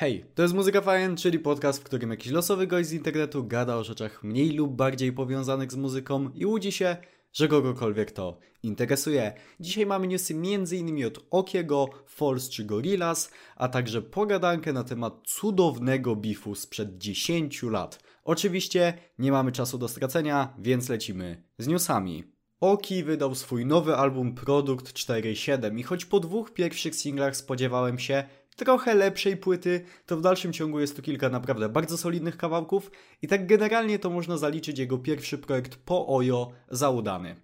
Hej, to jest Muzyka Fajn, czyli podcast, w którym jakiś losowy gość z internetu gada o rzeczach mniej lub bardziej powiązanych z muzyką i łudzi się, że kogokolwiek to interesuje. Dzisiaj mamy newsy m.in. od Okiego, Falls czy Gorillaz, a także pogadankę na temat cudownego bifu sprzed 10 lat. Oczywiście nie mamy czasu do stracenia, więc lecimy z newsami. Oki wydał swój nowy album Produkt 4.7 i choć po dwóch pierwszych singlach spodziewałem się trochę lepszej płyty, to w dalszym ciągu jest tu kilka naprawdę bardzo solidnych kawałków i tak generalnie to można zaliczyć jego pierwszy projekt po Ojo za udany.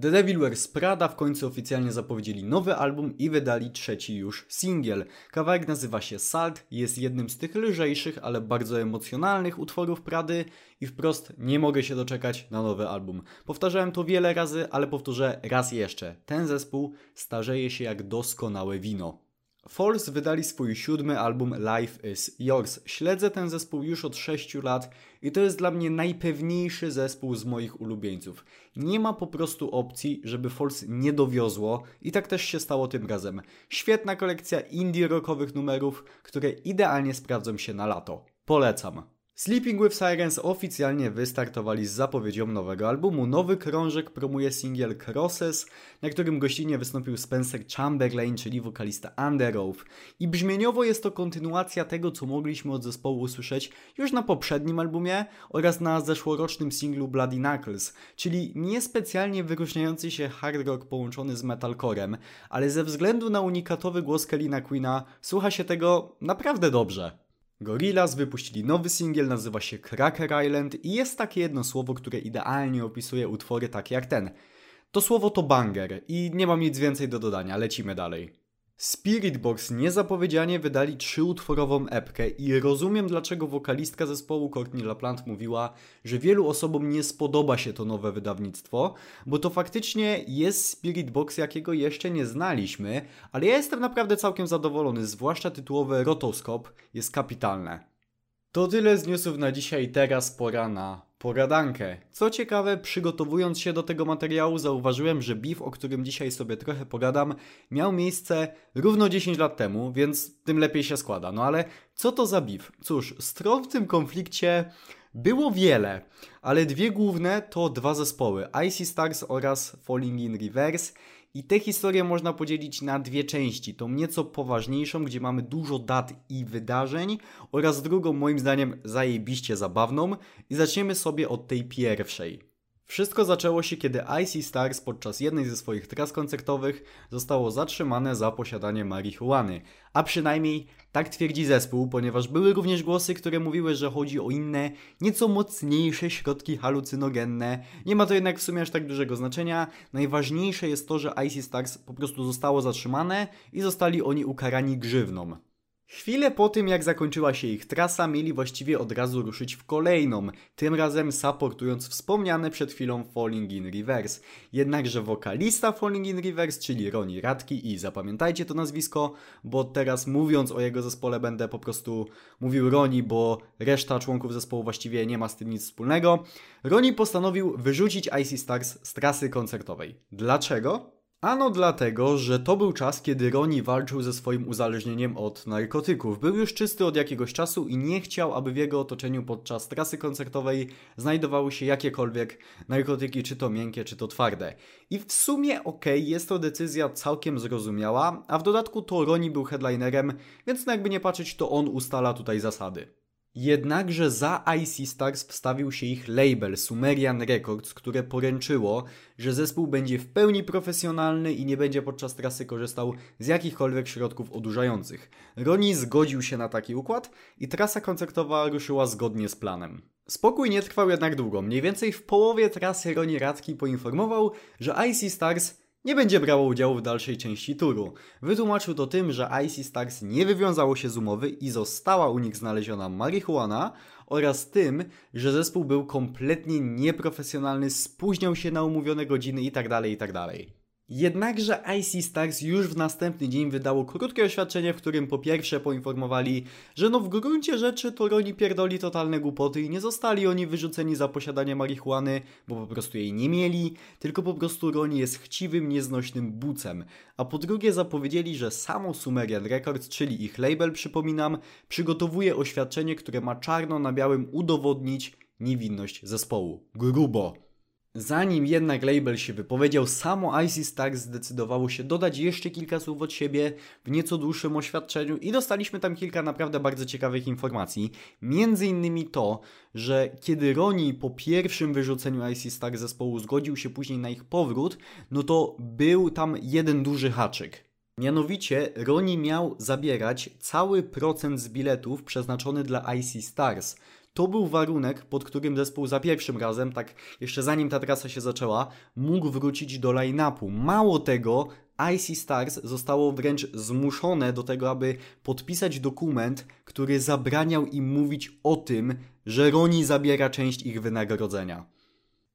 The Devil Wears Prada w końcu oficjalnie zapowiedzieli nowy album i wydali trzeci już singiel. Kawałek nazywa się Salt, jest jednym z tych lżejszych, ale bardzo emocjonalnych utworów Prady i wprost nie mogę się doczekać na nowy album. Powtarzałem to wiele razy, ale powtórzę raz jeszcze. Ten zespół starzeje się jak doskonałe wino. Falls wydali swój siódmy album Life is Yours. Śledzę ten zespół już od 6 lat i to jest dla mnie najpewniejszy zespół z moich ulubieńców. Nie ma po prostu opcji, żeby Falls nie dowiozło i tak też się stało tym razem. Świetna kolekcja indie rockowych numerów, które idealnie sprawdzą się na lato. Polecam. Sleeping with Sirens oficjalnie wystartowali z zapowiedzią nowego albumu. Nowy krążek promuje singiel Crosses, na którym gościnnie wystąpił Spencer Chamberlain, czyli wokalista Underoath. I brzmieniowo jest to kontynuacja tego, co mogliśmy od zespołu usłyszeć już na poprzednim albumie oraz na zeszłorocznym singlu Bloody Knuckles, czyli niespecjalnie wyróżniający się hard rock połączony z metalcorem, ale ze względu na unikatowy głos Kellyna Queena słucha się tego naprawdę dobrze. Gorillaz wypuścili nowy singiel, nazywa się Cracker Island i jest takie jedno słowo, które idealnie opisuje utwory takie jak ten. To słowo to banger i nie mam nic więcej do dodania, lecimy dalej. Spiritbox niezapowiedzianie wydali trzyutworową epkę i rozumiem dlaczego wokalistka zespołu Courtney LaPlante mówiła, że wielu osobom nie spodoba się to nowe wydawnictwo, bo to faktycznie jest Spiritbox jakiego jeszcze nie znaliśmy, ale ja jestem naprawdę całkiem zadowolony, zwłaszcza tytułowe Rotoscope jest kapitalne. To tyle z newsów na dzisiaj, teraz pora na poradankę. Co ciekawe, przygotowując się do tego materiału, zauważyłem, że beef, o którym dzisiaj sobie trochę pogadam, miał miejsce równo 10 lat temu, więc tym lepiej się składa. No ale co to za beef? Cóż, stron w tym konflikcie było wiele, ale dwie główne to dwa zespoły: Icy Stars oraz Falling in Reverse. I tę historię można podzielić na dwie części. Tą nieco poważniejszą, gdzie mamy dużo dat i wydarzeń, oraz drugą, moim zdaniem, zajebiście zabawną. I zaczniemy sobie od tej pierwszej. Wszystko zaczęło się, kiedy Icy Stars podczas jednej ze swoich tras koncertowych zostało zatrzymane za posiadanie marihuany. A przynajmniej tak twierdzi zespół, ponieważ były również głosy, które mówiły, że chodzi o inne, nieco mocniejsze środki halucynogenne. Nie ma to jednak w sumie aż tak dużego znaczenia. Najważniejsze jest to, że Icy Stars po prostu zostało zatrzymane i zostali oni ukarani grzywną. Chwilę po tym, jak zakończyła się ich trasa, mieli właściwie od razu ruszyć w kolejną, tym razem supportując wspomniane przed chwilą Falling in Reverse. Jednakże wokalista Falling in Reverse, czyli Ronnie Radki i zapamiętajcie to nazwisko, bo teraz mówiąc o jego zespole będę po prostu mówił Ronnie, bo reszta członków zespołu właściwie nie ma z tym nic wspólnego. Ronnie postanowił wyrzucić Icy Stars z trasy koncertowej. Dlaczego? Ano dlatego, że to był czas, kiedy Roni walczył ze swoim uzależnieniem od narkotyków. Był już czysty od jakiegoś czasu i nie chciał, aby w jego otoczeniu podczas trasy koncertowej znajdowały się jakiekolwiek narkotyki, czy to miękkie, czy to twarde. I w sumie okej, okay, jest to decyzja całkiem zrozumiała, a w dodatku to Roni był headlinerem, więc no jakby nie patrzeć, to on ustala tutaj zasady. Jednakże za IC Stars wstawił się ich label Sumerian Records, które poręczyło, że zespół będzie w pełni profesjonalny i nie będzie podczas trasy korzystał z jakichkolwiek środków odurzających. Roni zgodził się na taki układ i trasa koncertowa ruszyła zgodnie z planem. Spokój nie trwał jednak długo. Mniej więcej w połowie trasy Roni Radki poinformował, że IC Stars nie będzie brało udziału w dalszej części turu. Wytłumaczył to tym, że Icy Stars nie wywiązało się z umowy i została u nich znaleziona marihuana oraz tym, że zespół był kompletnie nieprofesjonalny, spóźniał się na umówione godziny itd. Tak itd. Jednakże IC Stars już w następny dzień wydało krótkie oświadczenie, w którym po pierwsze poinformowali, że no w gruncie rzeczy to Roni pierdoli totalne głupoty i nie zostali oni wyrzuceni za posiadanie marihuany, bo po prostu jej nie mieli, tylko po prostu Roni jest chciwym, nieznośnym bucem. A po drugie zapowiedzieli, że samo Sumerian Records, czyli ich label przypominam, przygotowuje oświadczenie, które ma czarno na białym udowodnić niewinność zespołu. Grubo. Zanim jednak label się wypowiedział, samo IC Stars zdecydowało się dodać jeszcze kilka słów od siebie w nieco dłuższym oświadczeniu i dostaliśmy tam kilka naprawdę bardzo ciekawych informacji. Między innymi to, że kiedy Roni po pierwszym wyrzuceniu IC Stars zespołu zgodził się później na ich powrót, no to był tam jeden duży haczyk. Mianowicie Roni miał zabierać cały procent z biletów przeznaczony dla IC Stars. To był warunek, pod którym zespół za pierwszym razem, tak jeszcze zanim ta trasa się zaczęła, mógł wrócić do line-upu. Mało tego, IC Stars zostało wręcz zmuszone do tego, aby podpisać dokument, który zabraniał im mówić o tym, że Roni zabiera część ich wynagrodzenia.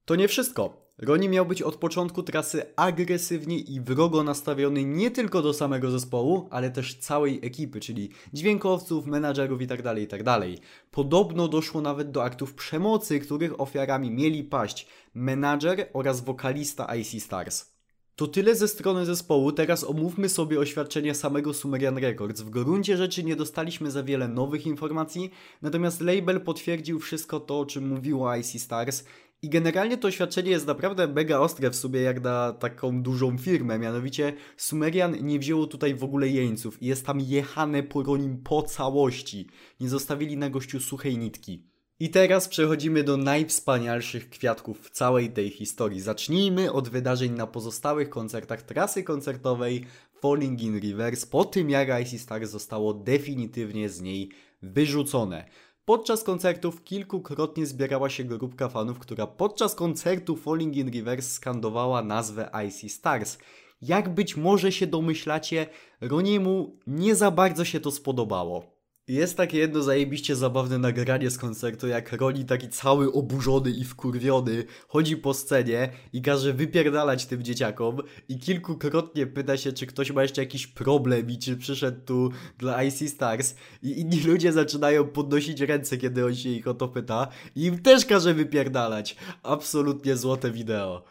To nie wszystko. Roni miał być od początku trasy agresywnie i wrogo nastawiony nie tylko do samego zespołu, ale też całej ekipy, czyli dźwiękowców, menadżerów itd., tak itd. Tak Podobno doszło nawet do aktów przemocy, których ofiarami mieli paść menadżer oraz wokalista IC Stars. To tyle ze strony zespołu, teraz omówmy sobie oświadczenie samego Sumerian Records. W gruncie rzeczy nie dostaliśmy za wiele nowych informacji, natomiast label potwierdził wszystko to, o czym mówiło IC Stars i generalnie to oświadczenie jest naprawdę mega ostre w sobie jak na taką dużą firmę, mianowicie Sumerian nie wzięło tutaj w ogóle jeńców i jest tam jechane po nim po całości. Nie zostawili na gościu suchej nitki. I teraz przechodzimy do najwspanialszych kwiatków w całej tej historii. Zacznijmy od wydarzeń na pozostałych koncertach trasy koncertowej Falling in Reverse po tym jak Icy Star zostało definitywnie z niej wyrzucone. Podczas koncertów kilkukrotnie zbierała się grupka fanów, która podczas koncertu Falling in Reverse skandowała nazwę Icy Stars. Jak być może się domyślacie, Roniemu nie za bardzo się to spodobało. Jest takie jedno zajebiście zabawne nagranie z koncertu, jak Roni taki cały oburzony i wkurwiony chodzi po scenie i każe wypierdalać tym dzieciakom i kilkukrotnie pyta się, czy ktoś ma jeszcze jakiś problem i czy przyszedł tu dla IC Stars i inni ludzie zaczynają podnosić ręce, kiedy on się ich o to pyta i im też każe wypierdalać. Absolutnie złote wideo.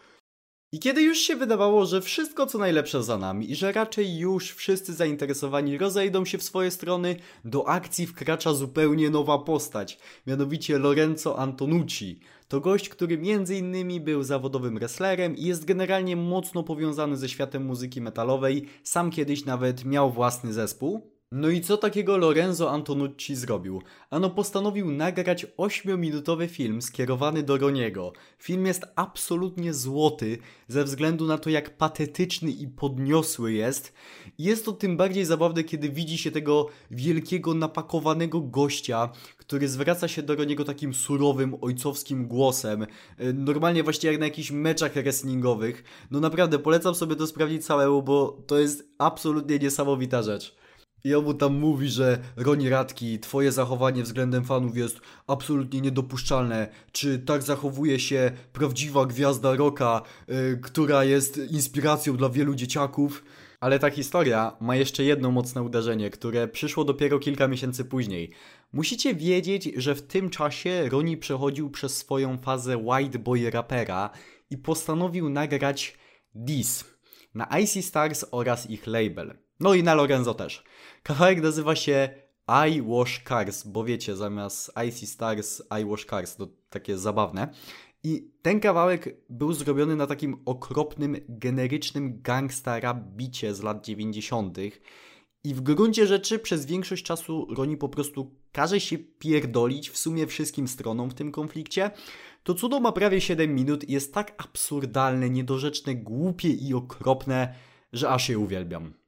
I kiedy już się wydawało, że wszystko co najlepsze za nami i że raczej już wszyscy zainteresowani rozejdą się w swoje strony, do akcji wkracza zupełnie nowa postać, mianowicie Lorenzo Antonucci. To gość, który między innymi był zawodowym wrestlerem i jest generalnie mocno powiązany ze światem muzyki metalowej, sam kiedyś nawet miał własny zespół, no i co takiego Lorenzo Antonucci zrobił? Ano postanowił nagrać 8-minutowy film skierowany do Roniego. Film jest absolutnie złoty ze względu na to jak patetyczny i podniosły jest. Jest to tym bardziej zabawne, kiedy widzi się tego wielkiego napakowanego gościa, który zwraca się do Roniego takim surowym, ojcowskim głosem. E, normalnie właśnie jak na jakichś meczach wrestlingowych. No naprawdę polecam sobie to sprawdzić całemu, bo to jest absolutnie niesamowita rzecz. I obu tam mówi, że Roni Radki, twoje zachowanie względem fanów jest absolutnie niedopuszczalne. Czy tak zachowuje się prawdziwa gwiazda rocka, yy, która jest inspiracją dla wielu dzieciaków? Ale ta historia ma jeszcze jedno mocne uderzenie, które przyszło dopiero kilka miesięcy później. Musicie wiedzieć, że w tym czasie Roni przechodził przez swoją fazę white boy rapera i postanowił nagrać diss na Icy Stars oraz ich label. No i na Lorenzo też. Kawałek nazywa się I Wash Cars, bo wiecie, zamiast Icy Stars, I Wash Cars, to takie zabawne. I ten kawałek był zrobiony na takim okropnym, generycznym gangsta bicie z lat 90. I w gruncie rzeczy przez większość czasu Roni po prostu każe się pierdolić w sumie wszystkim stronom w tym konflikcie. To cudo ma prawie 7 minut i jest tak absurdalne, niedorzeczne, głupie i okropne, że aż je uwielbiam.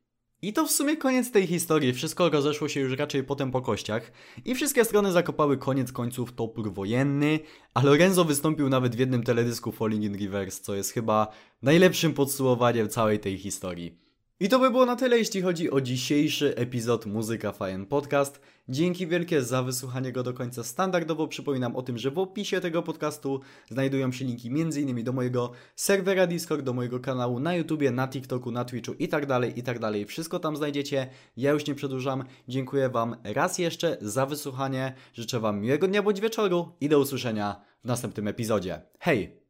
I to w sumie koniec tej historii. Wszystko rozeszło się już raczej potem po kościach. I wszystkie strony zakopały koniec końców topór wojenny, a Lorenzo wystąpił nawet w jednym teledysku Falling in Reverse, co jest chyba najlepszym podsumowaniem całej tej historii. I to by było na tyle, jeśli chodzi o dzisiejszy epizod Muzyka Fajen Podcast. Dzięki wielkie za wysłuchanie go do końca. Standardowo przypominam o tym, że w opisie tego podcastu znajdują się linki m.in. do mojego serwera Discord, do mojego kanału na YouTubie, na TikToku, na Twitchu i tak dalej, i tak. Wszystko tam znajdziecie. Ja już nie przedłużam. Dziękuję Wam raz jeszcze za wysłuchanie. Życzę Wam miłego dnia bądź wieczoru i do usłyszenia w następnym epizodzie. Hej!